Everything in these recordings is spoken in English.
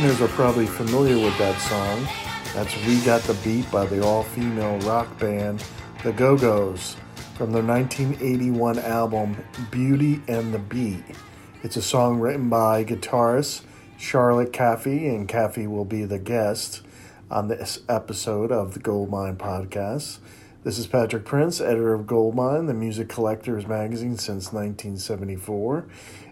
Listeners are probably familiar with that song. That's We Got the Beat by the all female rock band The Go Go's from their 1981 album Beauty and the Beat. It's a song written by guitarist Charlotte Caffey, and Caffey will be the guest on this episode of the Goldmine podcast. This is Patrick Prince, editor of Goldmine, the music collectors magazine since 1974.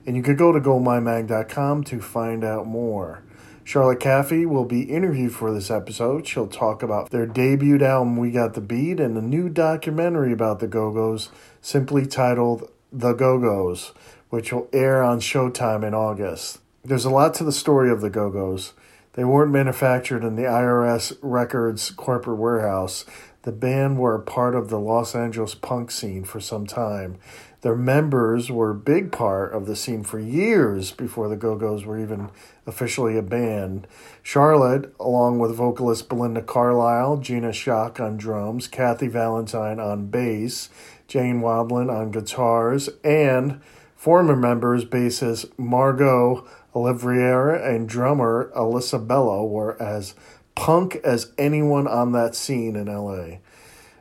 And you could go to goldminemag.com to find out more. Charlotte Caffey will be interviewed for this episode. She'll talk about their debut album, We Got the Beat, and a new documentary about the Go Go's, simply titled The Go Go's, which will air on Showtime in August. There's a lot to the story of the Go Go's. They weren't manufactured in the IRS Records corporate warehouse. The band were a part of the Los Angeles punk scene for some time. Their members were a big part of the scene for years before the Go Go's were even officially a band. Charlotte, along with vocalist Belinda Carlisle, Gina Shock on drums, Kathy Valentine on bass, Jane Wiedlin on guitars, and former members bassist Margot Olavarria and drummer Elissa Bello were as punk as anyone on that scene in LA.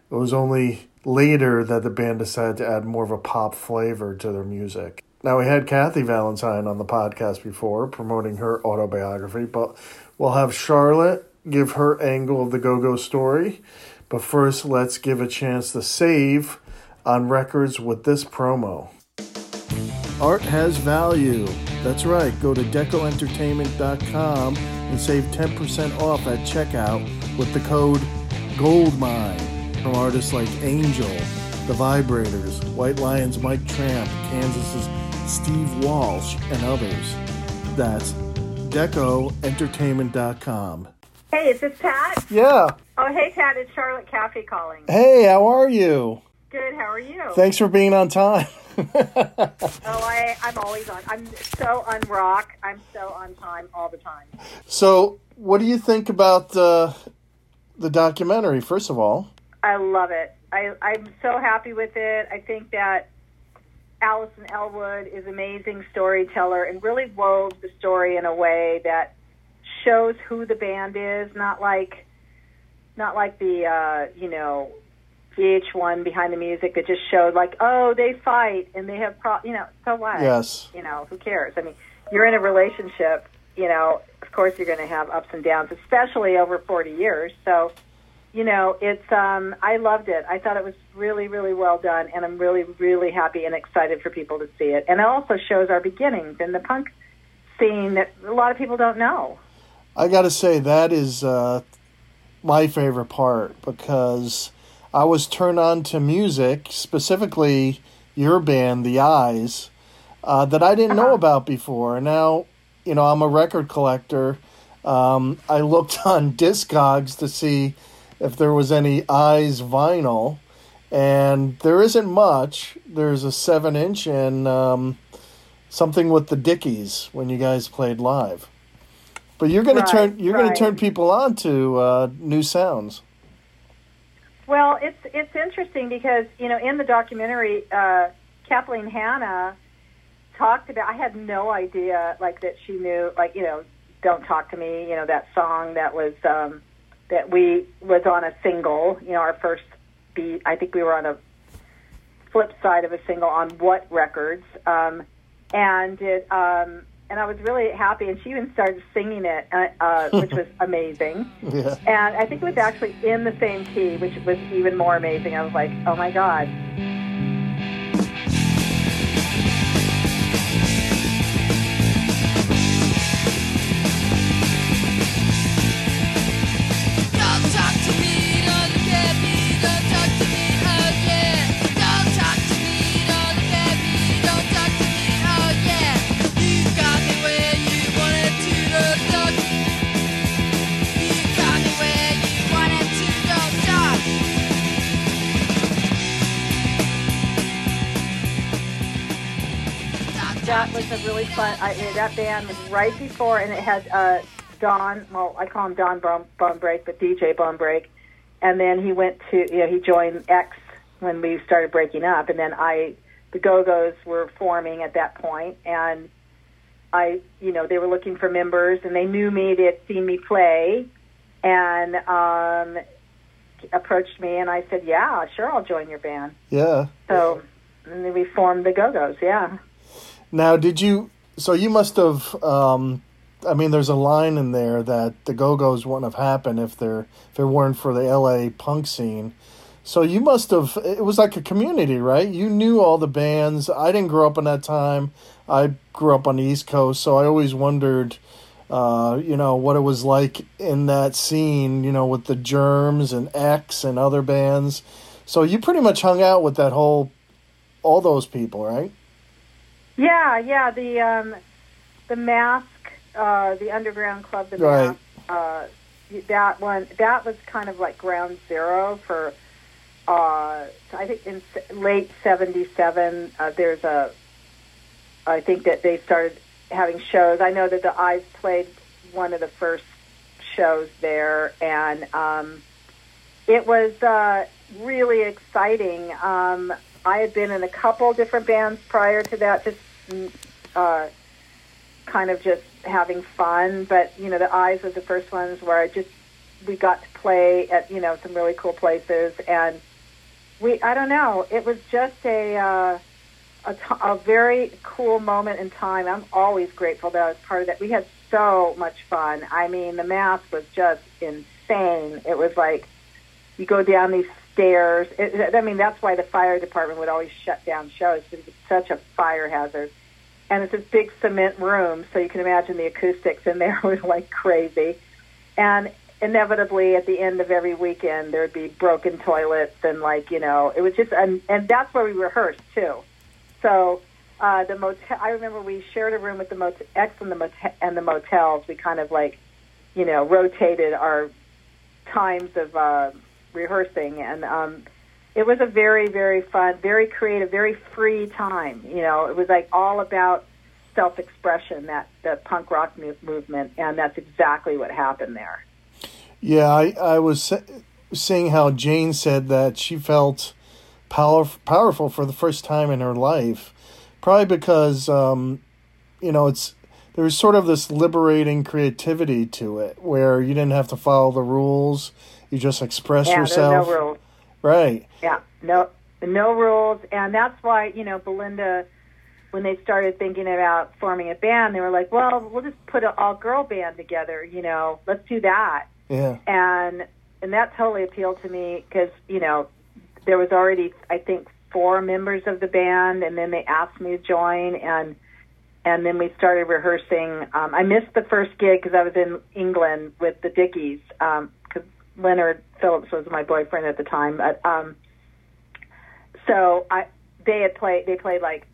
It was only later that the band decided to add more of a pop flavor to their music. Now, we had Kathy Valentine on the podcast before promoting her autobiography, but we'll have Charlotte give her angle of the go go story. But first, let's give a chance to save on records with this promo. Art has value. That's right. Go to dekoentertainment.com and save 10% off at checkout with the code GOLDMINE artists like Angel, The Vibrators, White Lions Mike Tramp, Kansas's Steve Walsh, and others. That's dekoentertainment.com. Hey, is this Pat? Yeah. Oh, hey, Pat, it's Charlotte Caffey calling. Hey, how are you? Good, how are you? Thanks for being on time. Oh, I, I'm always on. I'm so on rock. I'm so on time all the time. So, what do you think about uh, the documentary, first of all? I love it. I, I'm so happy with it. I think that Alison Ellwood is an amazing storyteller and really wove the story in a way that shows who the band is, not like not like the uh, you know VH1 behind the music that just showed like oh they fight and they have pro you know so what Yes. you know who cares I mean you're in a relationship you know of course you're going to have ups and downs especially over 40 years so you know it's um I loved it I thought it was really really well done and I'm really really happy and excited for people to see it and it also shows our beginnings in the punk scene that a lot of people don't know I got to say that is uh, my favorite part because I was turned on to music, specifically your band, The Eyes, uh, that I didn't know about before. Now, you know, I'm a record collector. Um, I looked on Discogs to see if there was any Eyes vinyl, and there isn't much. There's a seven inch and um, something with the Dickies when you guys played live. But you're gonna turn you're gonna turn people on to uh, new sounds. Well, it's it's interesting because you know in the documentary, uh, Kathleen Hanna talked about. I had no idea like that she knew like you know "Don't Talk to Me," you know that song that was um, that we was on a single. You know our first beat. I think we were on a flip side of a single on What Records, um, and it. Um, and I was really happy, and she even started singing it, uh, uh, which was amazing. Yeah. And I think it was actually in the same key, which was even more amazing. I was like, oh my God. Really fun. I, that band was right before, and it had uh, Don. Well, I call him Don Bone, Bonebrake, but DJ Bonebrake. And then he went to, you know, he joined X when we started breaking up, and then I, the Go Go's were forming at that point, and I, you know, they were looking for members, and they knew me. They had seen me play, and um, approached me, and I said, "Yeah, sure, I'll join your band." Yeah. So, and then we formed the Go Go's. Yeah. Now, did you? So you must have. Um, I mean, there's a line in there that the Go Go's wouldn't have happened if there if it weren't for the L.A. punk scene. So you must have. It was like a community, right? You knew all the bands. I didn't grow up in that time. I grew up on the East Coast, so I always wondered, uh, you know, what it was like in that scene. You know, with the Germs and X and other bands. So you pretty much hung out with that whole, all those people, right? Yeah, yeah. The um, the Masque, uh, the underground club, the Right. Masque. Uh, that one, that was kind of like ground zero for. Uh, I think in late '77, uh, there's a. I think that they started having shows. I know that the Eyes played one of the first shows there, and um, it was uh, really exciting. Um, I had been in a couple different bands prior to that, just uh, kind of just having fun. But you know, the Eyes was the first ones where I just we got to play at you know some really cool places, and we I don't know, it was just a uh, a, t- a very cool moment in time. I'm always grateful that I was part of that. We had so much fun. I mean, the Masque was just insane. It was like you go down these stairs. It, I mean, that's why the fire department would always shut down shows because it's such a fire hazard. And it's this big cement room, so you can imagine the acoustics in there were like crazy. And inevitably, at the end of every weekend, there'd be broken toilets and like you know, it was just and and that's where we rehearsed too. So uh, the motel. I remember we shared a room with the motel, X and the motel, and the motels. We kind of like, you know, rotated our times of uh, rehearsing, and um, it was a very, very fun, very creative, very free time. You know, it was like all about self-expression, that the punk rock mu- movement, and that's exactly what happened there. Yeah, I, I was sa- seeing how Jane said that she felt power, powerful for the first time in her life. Probably because, um, you know, it's there was sort of this liberating creativity to it where you didn't have to follow the rules. You just express Yeah, yourself. no rules. Right. Yeah, no, no rules, and that's why you know Belinda, when they started thinking about forming a band, they were like, "Well, we'll just put an all-girl band together. You know, let's do that." Yeah. and and that totally appealed to me because you know there was already I think four members of the band, and then they asked me to join, and and then we started rehearsing. Um, I missed the first gig because I was in England with the Dickies because Leonard Phillips was my boyfriend at the time. But um, so I they had played they played like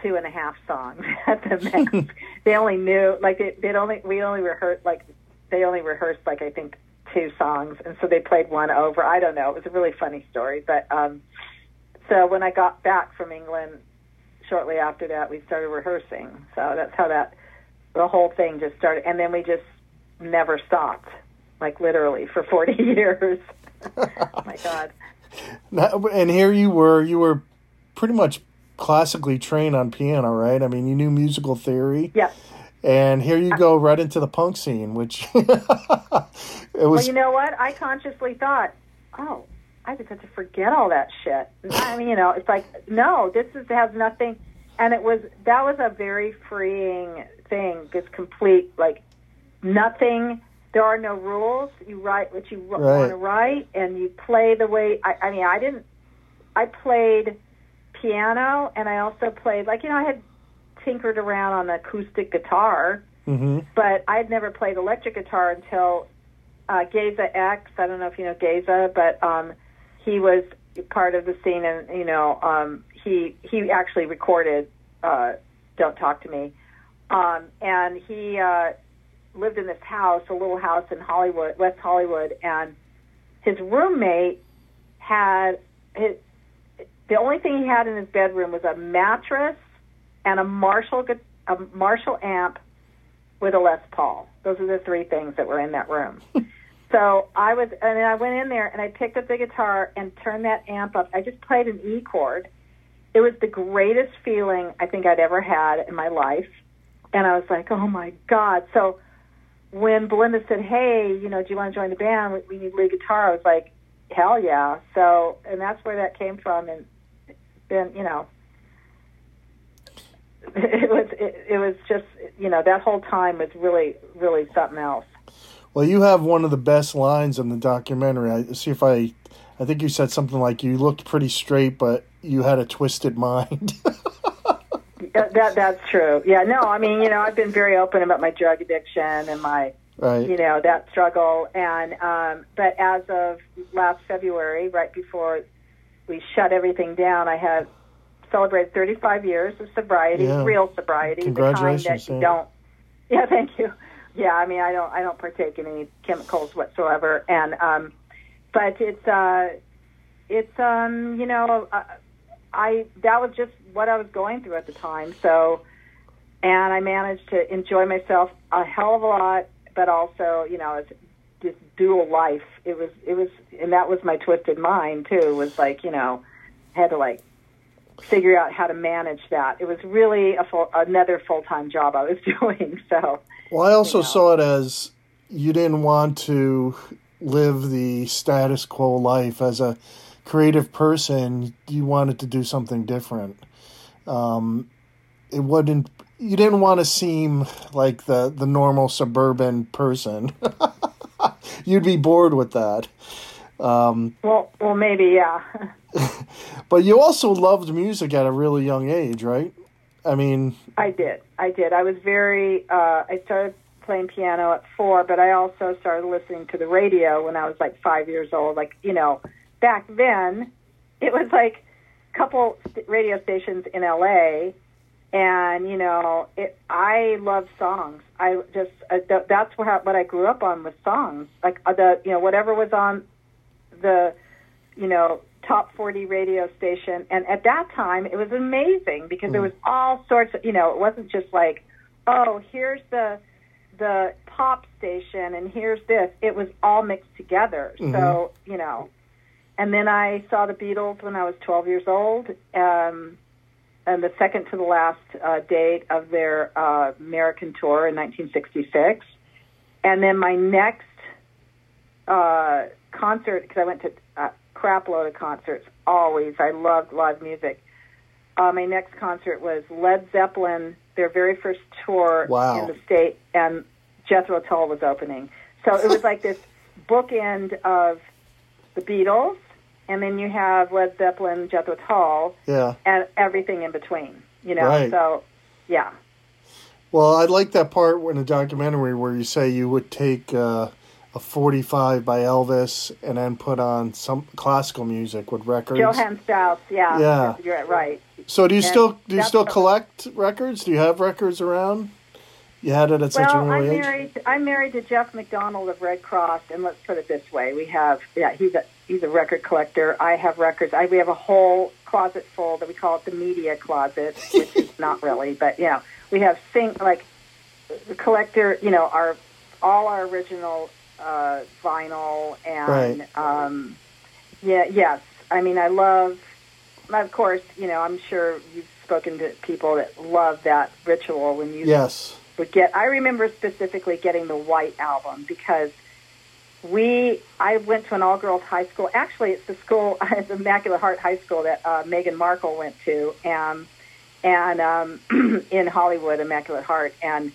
two and a half songs at the max. they only knew like they, they'd only we only rehearsed like they only rehearsed like I think two songs, and so they played one over. I don't know. It was a really funny story, but um, so when I got back from England, shortly after that, we started rehearsing. So that's how that the whole thing just started, and then we just never stopped, like literally for forty years. oh My God. And here you were, you were pretty much classically trained on piano, right? I mean, you knew musical theory. Yeah. And here you uh, go right into the punk scene, which it was. Well, you know what? I consciously thought, oh, I just had to forget all that shit. I mean, you know, it's like, no, this is has nothing. And it was that was a very freeing thing. This complete like nothing. There are no rules. You write what you Right. want to write, and you play the way. I, I mean, I didn't. I played piano, and I also played like you know I had tinkered around on the acoustic guitar hmm but I had never played electric guitar until uh, Geza X. I don't know if you know Geza, but um, he was part of the scene, and you know, um, he he actually recorded uh, "Don't Talk to Me," um, and he uh, lived in this house, a little house in Hollywood, West Hollywood, and his roommate had his. The only thing he had in his bedroom was a mattress and a Marshall a Marshall amp with a Les Paul. Those are the three things that were in that room. so I was, and I went in there and I picked up the guitar and turned that amp up. I just played an E chord. It was the greatest feeling I think I'd ever had in my life. And I was like, oh my God. So when Belinda said, hey, you know, do you want to join the band? We- We need lead guitar. I was like, hell yeah. So, and that's where that came from. And then, you know, it was it, it was just you know that whole time was really really something else. Well, you have one of the best lines in the documentary. I see if I, I think you said something like you looked pretty straight, but you had a twisted mind. That, that that's true. Yeah, no, I mean you know I've been very open about my drug addiction and my right. you know that struggle and um, but as of last February, right before we shut everything down, I had celebrated 35 years of sobriety, Yeah. real sobriety, the kind Congratulations, that you don't. Yeah, thank you. Yeah, I mean I don't I don't partake in any chemicals whatsoever, and um, but it's uh, it's um, you know uh, I that was just what I was going through at the time, so and I managed to enjoy myself a hell of a lot, but also, you know, it's this dual life. It was, it was, and that was my twisted mind too. Was like, you know, had to like figure out how to manage that. It was really a full, another full time job I was doing. So, Well, I also you know. saw it as you didn't want to live the status quo life as a creative person. You wanted to do something different. Um, it wouldn't. You didn't want to seem like the the normal suburban person. You'd be bored with that. well, well, maybe, yeah. But you also loved music at a really young age, right? I mean, I did. I did. I was very. Uh, I started playing piano at four, but I also started listening to the radio when I was like five years old. Like you know, back then, it was like a couple radio stations in L.A. And you know, it, I love songs. I just uh, th- that's what what I grew up on was songs. Like uh, the you know whatever was on the you know top 40 radio station. And at that time it was amazing because there was all sorts of you know it wasn't just like oh here's the the pop station and here's this. It was all mixed together. So you know and then i saw the beatles when i was 12 years old um and the second to the last uh, date of their uh, american tour in 1966 and then my next uh, concert because I went to a crap load of concerts. Always, I loved live music. Uh, my next concert was Led Zeppelin, their very first tour Wow. in the state, and Jethro Tull was opening. So it was like this bookend of the Beatles, and then you have Led Zeppelin, Jethro Tull, yeah. and everything in between. You know, Right. so yeah. Well, I like that part in the documentary where you say you would take uh, a 45 by Elvis and then put on some classical music with records. Johann Strauss, yeah, Yeah. you're right. so do you and still do you still collect records? Do you have records around? You had it at such Well, an I'm age. married. I'm married to Jeff McDonald of Redd Kross, and let's put it this way: we have, yeah, he's a he's a record collector. I have records. I we have a whole closet full that we call it the media closet, which is not really, but you know, we have sing like the collector. You know, our all our original uh, vinyl and um, yeah, yes. I mean, I love. Of course, you know, I'm sure you've spoken to people that love that ritual when you Yes. would get. I remember specifically getting the White album because we. I went to an all-girls high school. Actually, it's the school, it's Immaculate Heart High School that uh, Meghan Markle went to, and and um, in Hollywood, Immaculate Heart. And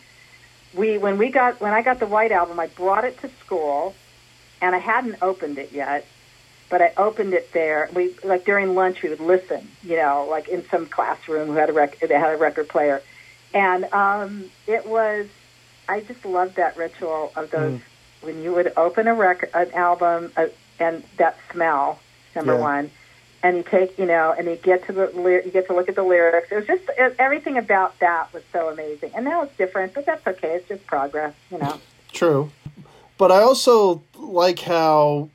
we, when we got, when I got the White album, I brought it to school, and I hadn't opened it yet. But I opened it there. We like during lunch we would listen, you know, like in some classroom who had a rec- they had a record player, and um, it was I just loved that ritual of those when you would open a record, an album, uh, and that smell. Number Yeah. one, and you take, you know, and you get to the you get to look at the lyrics. It was just it, everything about that was so amazing. And now it's different, but that's okay. It's just progress, you know. True, but I also like how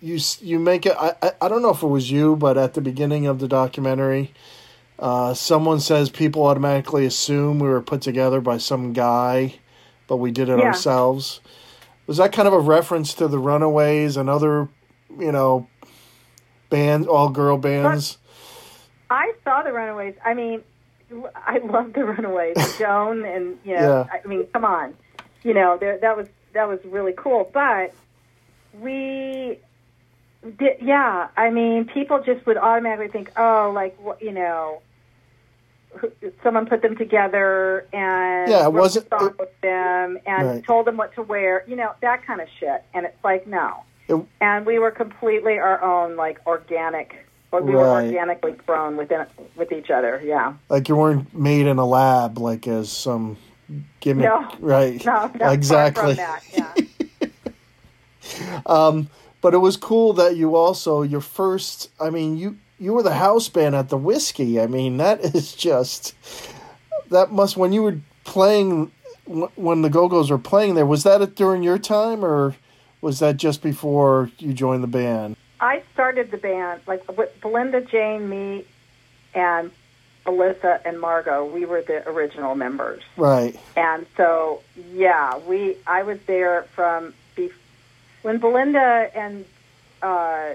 you you make it. I, I I don't know if it was you, but at the beginning of the documentary, uh, someone says people automatically assume we were put together by some guy, but we did it Yeah. ourselves. Was that kind of a reference to the Runaways and other, you know, band all girl bands? I saw the Runaways. I mean, I love the Runaways. Joan and you know, Yeah. I mean, come on, you know, there, that was that was really cool. But we did, yeah. I mean, people just would automatically think, oh, like what, you know, someone put them together and Yeah, it wasn't- it- with them and Right. told them what to wear, you know, that kind of shit. And it's like, no. It- and we were completely our own, like organic. Or we were organically grown within with each other. Yeah. Like you weren't made in a lab, like as some gimmick, No. right? No, no exactly. Far from that. Yeah. Um, but it was cool that you also your first. I mean, you you were the house band at the Whisky. I mean, that is just that must when you were playing when the Go Go's were playing there. Was that it during your time, or was that just before you joined the band? I started the band like with Belinda, Jane, me, and Elissa and Margot. We were the original members. Right. And so, yeah, we I was there from bef- when Belinda and uh,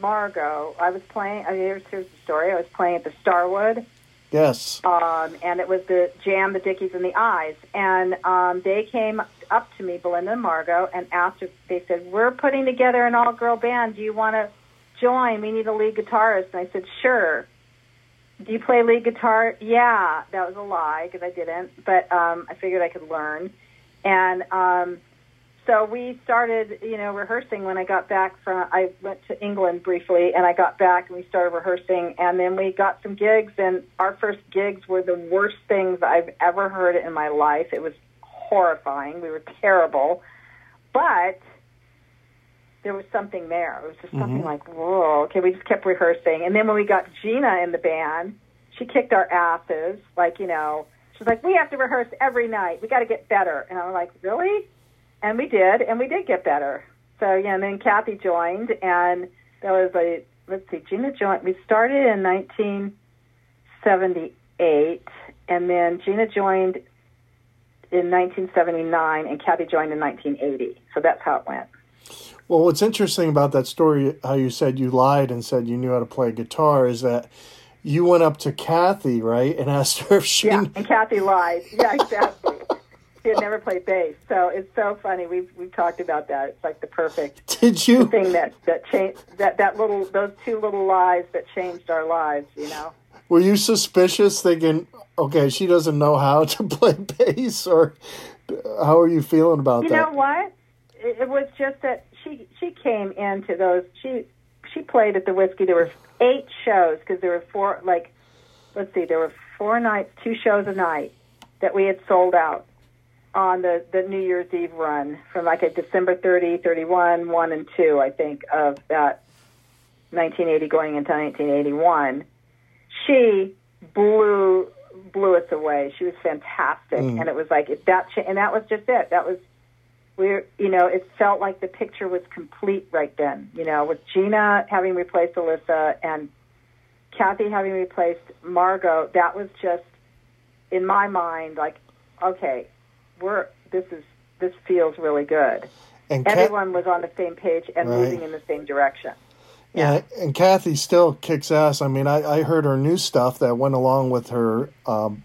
Margot. I was playing. I mean, here's, here's the story. I was playing at the Starwood, Yes. um, and it was the Jam, the Dickies, and the Eyes. And um, they came up to me, Belinda and Margot, and asked if they said, "We're putting together an all-girl band. Do you want to join? We need a lead guitarist." And I said, "Sure." Do you play lead guitar? Yeah, that was a lie because I didn't, but um, I figured I could learn. And um, so we started, you know, rehearsing when I got back from. I went to England briefly, and I got back, and we started rehearsing, and then we got some gigs, and our first gigs were the worst things I've ever heard in my life. It was horrifying. We were terrible, but there was something there. It was just something mm-hmm. like, whoa, okay, we just kept rehearsing. And then when we got Gina in the band, she kicked our asses. Like, you know, she's like, we have to rehearse every night. We got to get better. And I'm like, really? And we did, and we did get better. So, yeah, and then Kathy joined, and that was a, let's see, Gina joined, we started in 1978, and then Gina joined in 1979, and Kathy joined in 1980. So that's how it went. Well, what's interesting about that story, how you said you lied and said you knew how to play guitar, is that you went up to Kathy, right, and asked her if she. Yeah, and Kathy lied. Yeah, exactly. she had never played bass, so it's so funny. We've we've talked about that. It's like the perfect Did you? thing that that changed that that little those two little lies that changed our lives. You know. Were you suspicious, thinking, okay, she doesn't know how to play bass, or how are you feeling about You that? You know what? It, it was just that she she came into those. She she played at the Whisky. There were eight shows because there were four. Like, let's see, there were four nights, two shows a night that we had sold out on the the New Year's Eve run from like a December 30, 31, one and two, I think, of that 1980 going into 1981. She blew blew us away. She was fantastic, mm. and it was like it, that, cha- and that was just it. That was we're, you know, it felt like the picture was complete right then. You know, with Gina having replaced Elissa and Kathy having replaced Margot, that was just in my mind like, okay, we're this is this feels really good. And Everyone was on the same page and Right. moving in the same direction. Yeah, and Kathy still kicks ass. I mean, I, I heard her new stuff that went along with her um,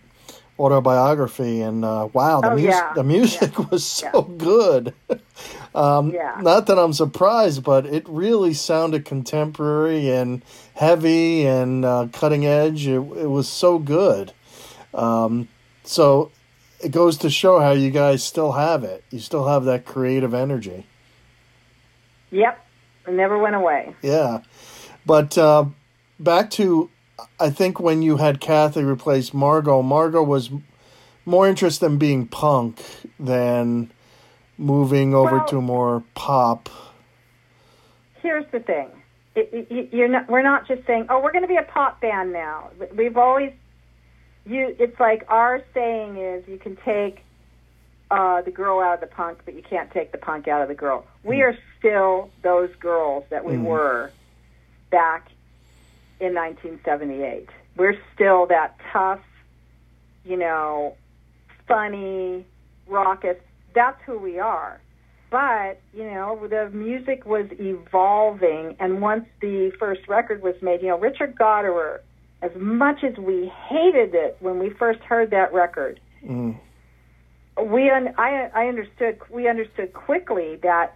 autobiography, and uh, wow, the, Oh, mus- yeah. the music was so good. um, Yeah. Not that I'm surprised, but it really sounded contemporary and heavy and uh, cutting edge. It, it was so good. Um, so it goes to show how you guys still have it. You still have that creative energy. Yep, it never went away. Yeah. But uh, back to, I think when you had Kathy replace Margot, Margot was more interested in being punk than moving over Well- to more pop. here's the thing. It, it, you're not, we're not just saying, oh, we're going to be a pop band now. We've always, you. It's like our saying is, you can take uh, the girl out of the punk, but you can't take the punk out of the girl. Hmm. We are still those girls that we hmm. were back in 1978. We're still that tough, you know, funny, raucous. That's who we are. But, you know, the music was evolving, and once the first record was made, you know, Richard Gottehrer, as much as we hated it when we first heard that record, hmm. We un- I, I understood we understood quickly that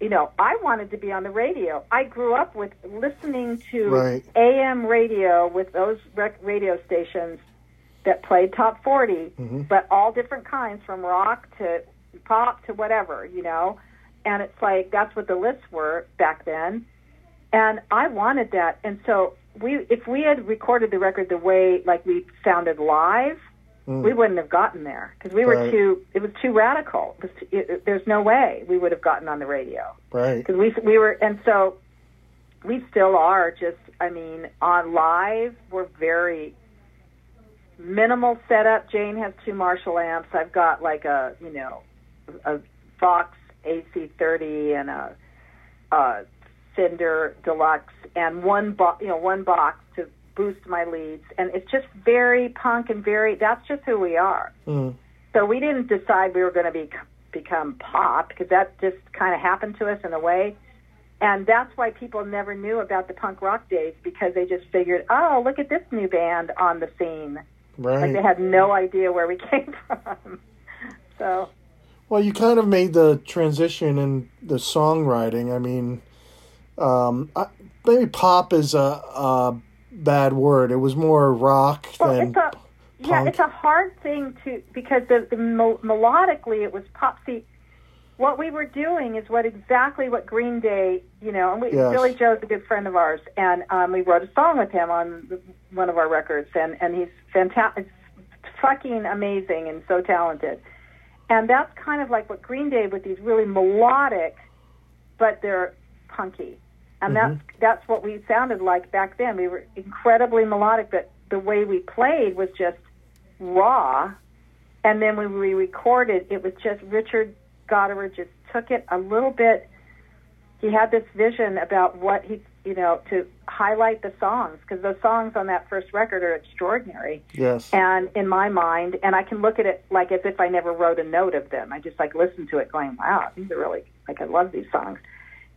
you know I wanted to be on the radio. I grew up with listening to Right. AM radio with those rec- radio stations that played top 40, mm-hmm. but all different kinds from rock to pop to whatever, you know. And it's like that's what the lists were back then. And I wanted that. And so we if we had recorded the record the way like we sounded live, Mm. we wouldn't have gotten there because we were Right. too it was too radical. It was too, it, there's no way we would have gotten on the radio Right. because we we were and so we still are just I mean on live we're very minimal setup. Jane has two Marshall amps. I've got like a you know a Vox AC30 and a, a Cinder Deluxe and one bo- you know one box to boost my leads and it's just very punk and very that's just who we are. Mm. So we didn't decide we were going to be become pop because that just kind of happened to us in a way. And that's why people never knew about the punk rock days because they just figured, oh, look at this new band on the scene. Right. Like they had no idea where we came from. So Well, you kind of made the transition in the songwriting. I mean, um, I, maybe pop is a, a bad word. It was more rock well, than. it's a yeah, it's a hard thing to because the, the mel- melodically it was pop. See, what we were doing is what exactly what Green Day, you know, and we, Yes. Billie Joe's a good friend of ours, and um, we wrote a song with him on the, one of our records, and and he's fantastic, fucking amazing, and so talented. And that's kind of like what Green Day with these really melodic, but they're punky, and that's that's what we sounded like back then. We were incredibly melodic, but the way we played was just raw. And then when we recorded, it was just Richard Gottehrer just took it a little bit. He had this vision about what he, you know, to highlight the songs because those songs on that first record are extraordinary. yes. And in my mind, and I can look at it like as if I never wrote a note of them. I just like listen to it, going, "Wow, these are really like I love these songs."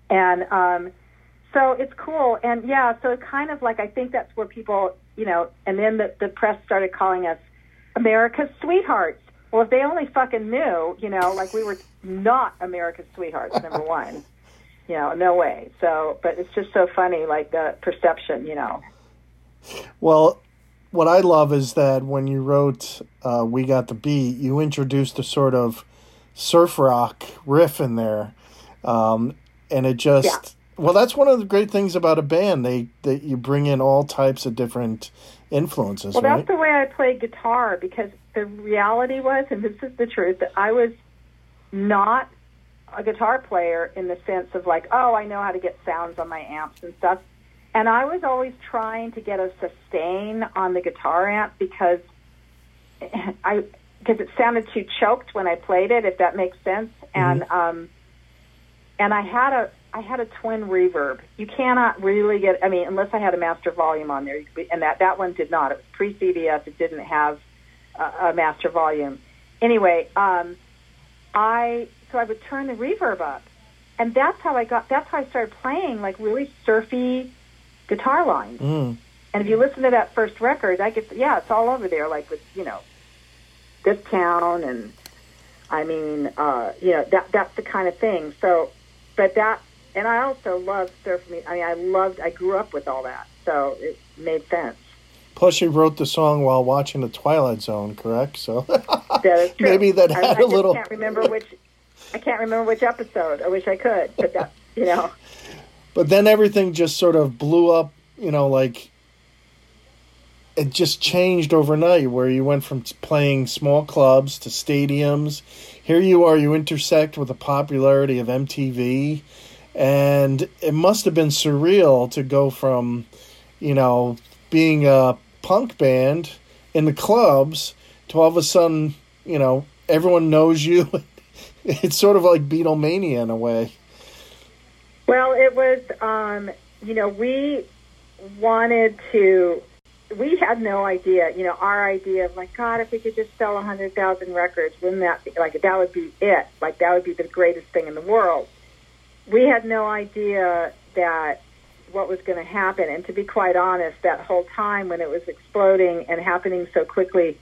And um, so it's cool. And yeah, so it kind of like I think that's where people, you know, and then the, the press started calling us America's sweethearts. Well, if they only fucking knew, you know, like we were not America's sweethearts, number one. You know, no way. So, but it's just so funny, like the perception, you know. Well, what I love is that when you wrote uh, "We Got the Beat," you introduced a sort of surf rock riff in there, um, and it just. Well, that's one of the great things about a band. They that you bring in all types of different influences, Well, right? that's the way I played guitar because the reality was, and this is the truth, that I was not a guitar player in the sense of like, oh, I know how to get sounds on my amps and stuff. And I was always trying to get a sustain on the guitar amp because I because it sounded too choked when I played it, if that makes sense. And um, and I had a I had a twin reverb. You cannot really get. I mean, unless I had a master volume on there, and that that one did not. It was pre CBS. It didn't have a, a master volume. Anyway, um, I so I would turn the reverb up, and that's how I got. That's how I started playing like really surfy guitar lines. Mm. And if you listen to that first record, I get yeah, it's all over there. Like with you know, this town, and I mean, uh, you know, that that's the kind of thing. So, but that, and I also love surf music. I mean, I loved. I grew up with all that, so it made sense. Plus, you wrote the song while watching The Twilight Zone, correct? So That is true. maybe that I, had I a little. Just can't remember which. I can't remember which episode. I wish I could, but that you know. But then everything just sort of blew up, you know, like it just changed overnight where you went from playing small clubs to stadiums. Here you are, you intersect with the popularity of MTV. And it must have been surreal to go from, you know, being a punk band in the clubs to all of a sudden, you know, everyone knows you. it's sort of like Beatlemania in a way. Well, it was, um, you know, we wanted to, we had no idea, you know, our idea of like, God, if we could just sell a 100,000 records, wouldn't that be, like, that would be it. Like, that would be the greatest thing in the world. We had no idea that what was going to happen. And to be quite honest, that whole time when it was exploding and happening so quickly,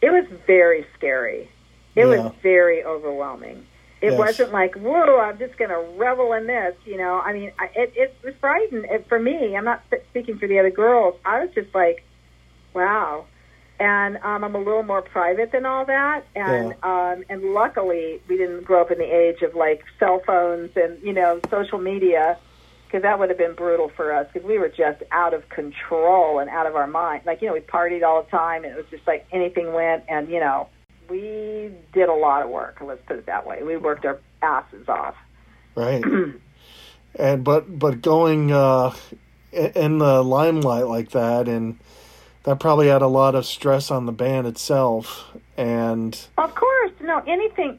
it was very scary. It Yeah. was very overwhelming. It Yes. wasn't like, whoa, I'm just going to revel in this. You know, I mean, I, it, it was frightening it, for me. I'm not speaking for the other girls. I was just like, wow. And um, I'm a little more private than all that. And um, and luckily, we didn't grow up in the age of like cell phones and you know social media, because that would have been brutal for us. Because we were just out of control and out of our mind. Like you know, we partied all the time, and it was just like anything went. And you know, we did a lot of work. Let's put it that way. We worked our asses off. right and but but going uh in the limelight like that and that probably had a lot of stress on the band itself and Of course, no, anything.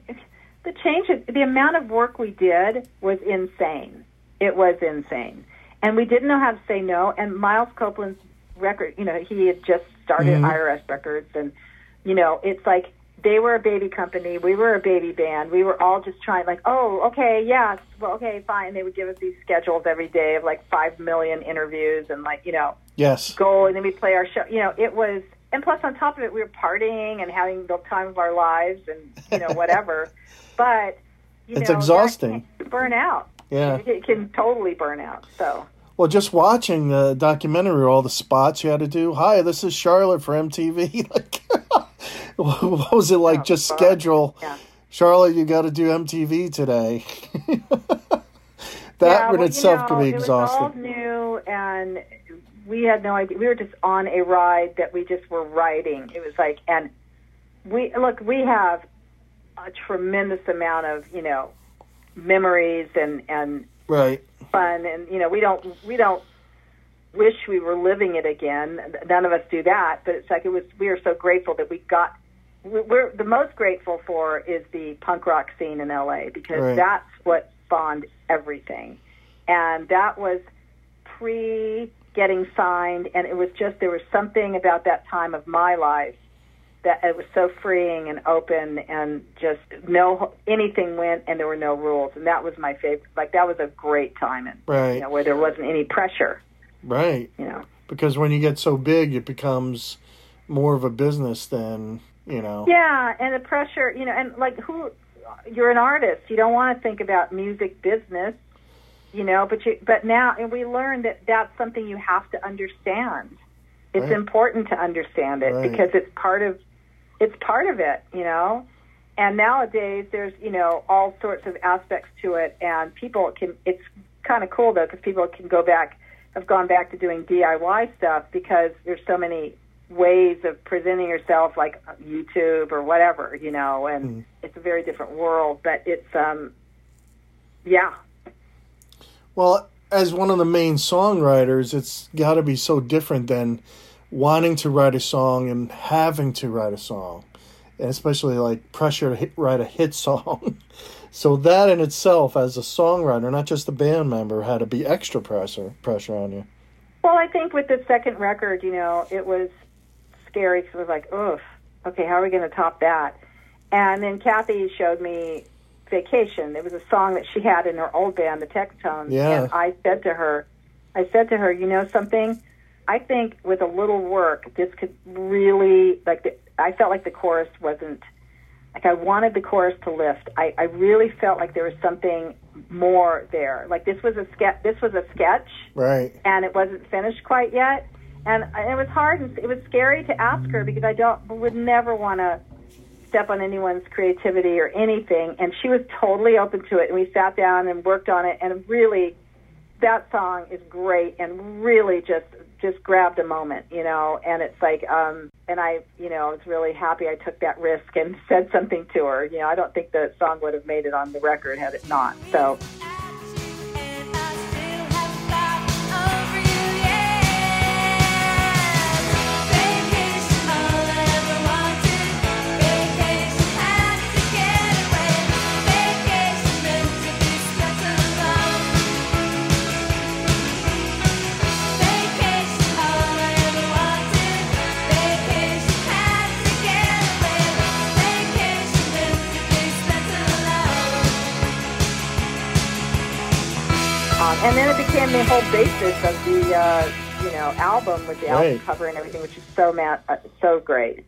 The change, the amount of work we did was insane. It was insane. And we didn't know how to say no. And Miles Copeland's record, you know, he had just started Mhm. IRS Records. And, you know, it's like they were a baby company. We were a baby band. We were all just trying, like, oh, okay, yes, well, okay, fine. They would give us these schedules every day of like five million interviews and, like, you know, yes go and then we play our show. You know, it was, and plus on top of it, we were partying and having the time of our lives and you know whatever. but you It's know, exhausting. burn out. yeah It can totally burn out. So well just watching the documentary all the spots you had to do hi this is charlotte for mtv like what was it like Oh, just schedule Yeah. charlotte you got to do mtv today that yeah, in well, itself you know, could be It was all exhausting new, and we had no idea. We were just on a ride that we just were riding. It was like, and we look, we have a tremendous amount of you know memories and and right fun and you know we don't we don't wish we were living it again none of us do that but it's like it was we are so grateful that we got we- we're the most grateful for is the punk rock scene in LA because Right. that's what spawned everything and that was pre getting signed and it was just there was something about that time of my life that it was so freeing and open and just no anything went and there were no rules. And that was my favorite like that was a great time and Right. you know where there wasn't any pressure. Right. You know. Because when you get so big it becomes more of a business than you know. Yeah and the pressure you know and like who you're an artist. You don't want to think about music business you know but you but now and we learned that that's something you have to understand it's Right. important to understand it Right. because it's part of it's part of it you know and nowadays there's you know all sorts of aspects to it and people can it's kind of cool though because people can go back have gone back to doing diy stuff because there's so many ways of presenting yourself like youtube or whatever you know and Mm. it's a very different world but it's um yeah Well, as one of the main songwriters, it's got to be so different than wanting to write a song and having to write a song, and especially like pressure to hit, write a hit song. so that in itself, as a songwriter, not just a band member, had to be extra pressure pressure on you. Well, I think with the second record, you know, it was scary because it was like, oof, okay, how are we going to top that? And then Kathy showed me Vacation. It was a song that she had in her old band, the Textones. Yeah. And I said to her, I said to her, you know something? I think with a little work, this could really, like, the, I felt like the chorus wasn't, like, I wanted the chorus to lift. I, I really felt like there was something more there. Like, this was a sketch, this was a sketch Right. and it wasn't finished quite yet. And it was hard and it was scary to ask her because I don't would never want to step on anyone's creativity or anything. And she was totally open to it. And we sat down and worked on it. And really, that song is great and really just just grabbed a moment, you know. And it's like, um, and I, you know, was really happy I took that risk and said something to her. You know, I don't think the song would have made it on the record had it not. So. And then it became the whole basis of the uh, you know album with the album cover and everything, which is so ma- uh, so great.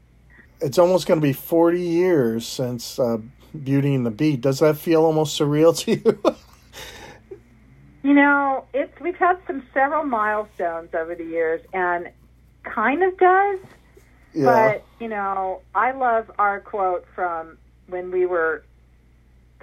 It's almost going to be 40 years since uh, Beauty and the Beat. Does that feel almost surreal to you? You know, it's we've had some several milestones over the years, and kind of does. yeah. But you know, I love our quote from when we were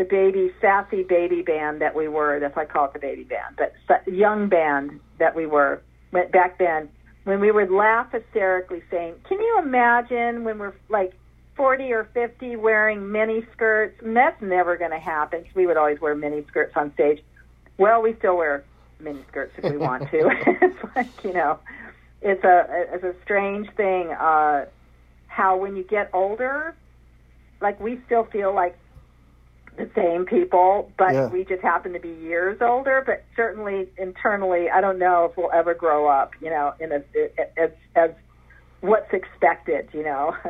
the baby sassy baby band that we were. That's why I call it the baby band, but young band that we were went back then when we would laugh hysterically, saying, "Can you imagine when we're like 40 or 50 wearing mini skirts?" That's never going to happen. we would always wear mini skirts on stage. Well, we still wear mini skirts if we want to. it's like you know, it's a it's a strange thing. Uh, how when you get older, like we still feel like the same people, but Yeah. we just happen to be years older. But certainly internally, I don't know if we'll ever grow up. You know, in a as as what's expected. You know.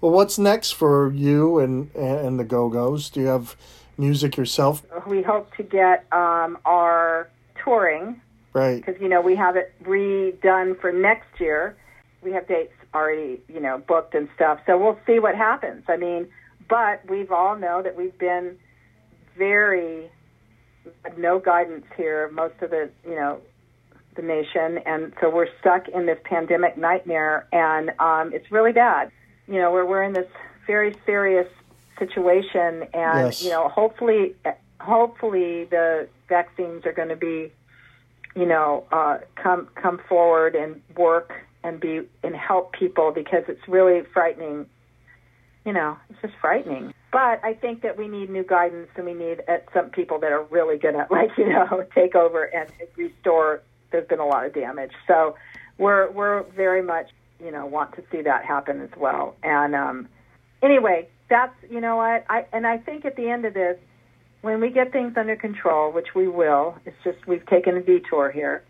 Well, what's next for you and and the Go Go's? Do you have music yourself? we hope to get um, our touring Right. because you know we have it redone for next year. We have dates already, you know, booked and stuff. So we'll see what happens. I mean, but we've all know that we've been very no guidance here most of the, you know, the nation, and so we're stuck in this pandemic nightmare, and um, it's really bad. You know, we're we're in this very serious situation, and Yes. you know, hopefully, hopefully the vaccines are going to be you know, uh, come come forward and work and be and help people because it's really frightening. You know, it's just frightening. But I think that we need new guidance and we need uh, some people that are really going to, like, you know, take over and restore. There's been a lot of damage, so we're we're very much, you know, want to see that happen as well. And um, anyway, that's you know what I and I think at the end of this, when we get things under control, which we will, it's just we've taken a detour here.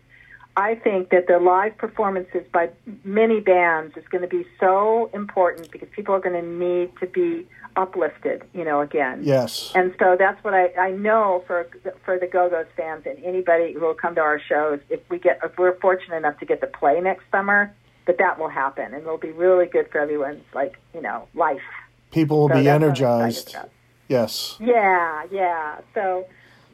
I think that the live performances by many bands is going to be so important because people are going to need to be uplifted, you know, again. Yes. And so that's what I, I know for for the Go Go's fans and anybody who will come to our shows. If we get if we're fortunate enough to get to play next summer, that that will happen and it'll be really good for everyone's like you know life. People will So be that's what I'm energized. Yes. Yeah, yeah. So,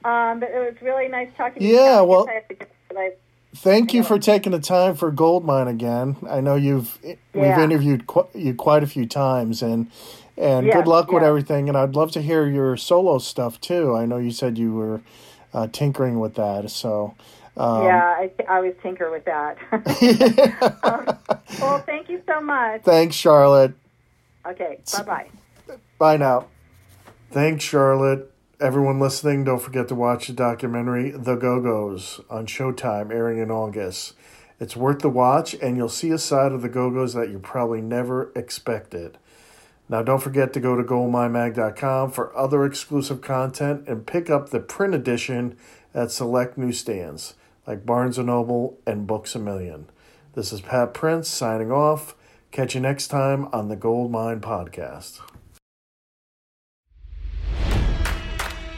um, but it was really nice talking to you. Yeah, well- I have to get- but I- Thank you for taking the time for Goldmine again. I know you've we've interviewed qu- you quite a few times, and and Yes, good luck with everything. And I'd love to hear your solo stuff too. I know you said you were uh, tinkering with that, so um, yeah, I, I always tinker with that. um, well, thank you so much. thanks, Charlotte. Okay, bye bye. Bye now. Thanks, Charlotte. Everyone listening, don't forget to watch the documentary The Go Go's on Showtime, airing in August. It's worth the watch, and you'll see a side of the Go Go's that you probably never expected. Now, don't forget to go to goldminemag.com for other exclusive content and pick up the print edition at select newsstands like Barnes & Noble and Books A Million. This is Pat Prince signing off. Catch you next time on the Goldmine Podcast.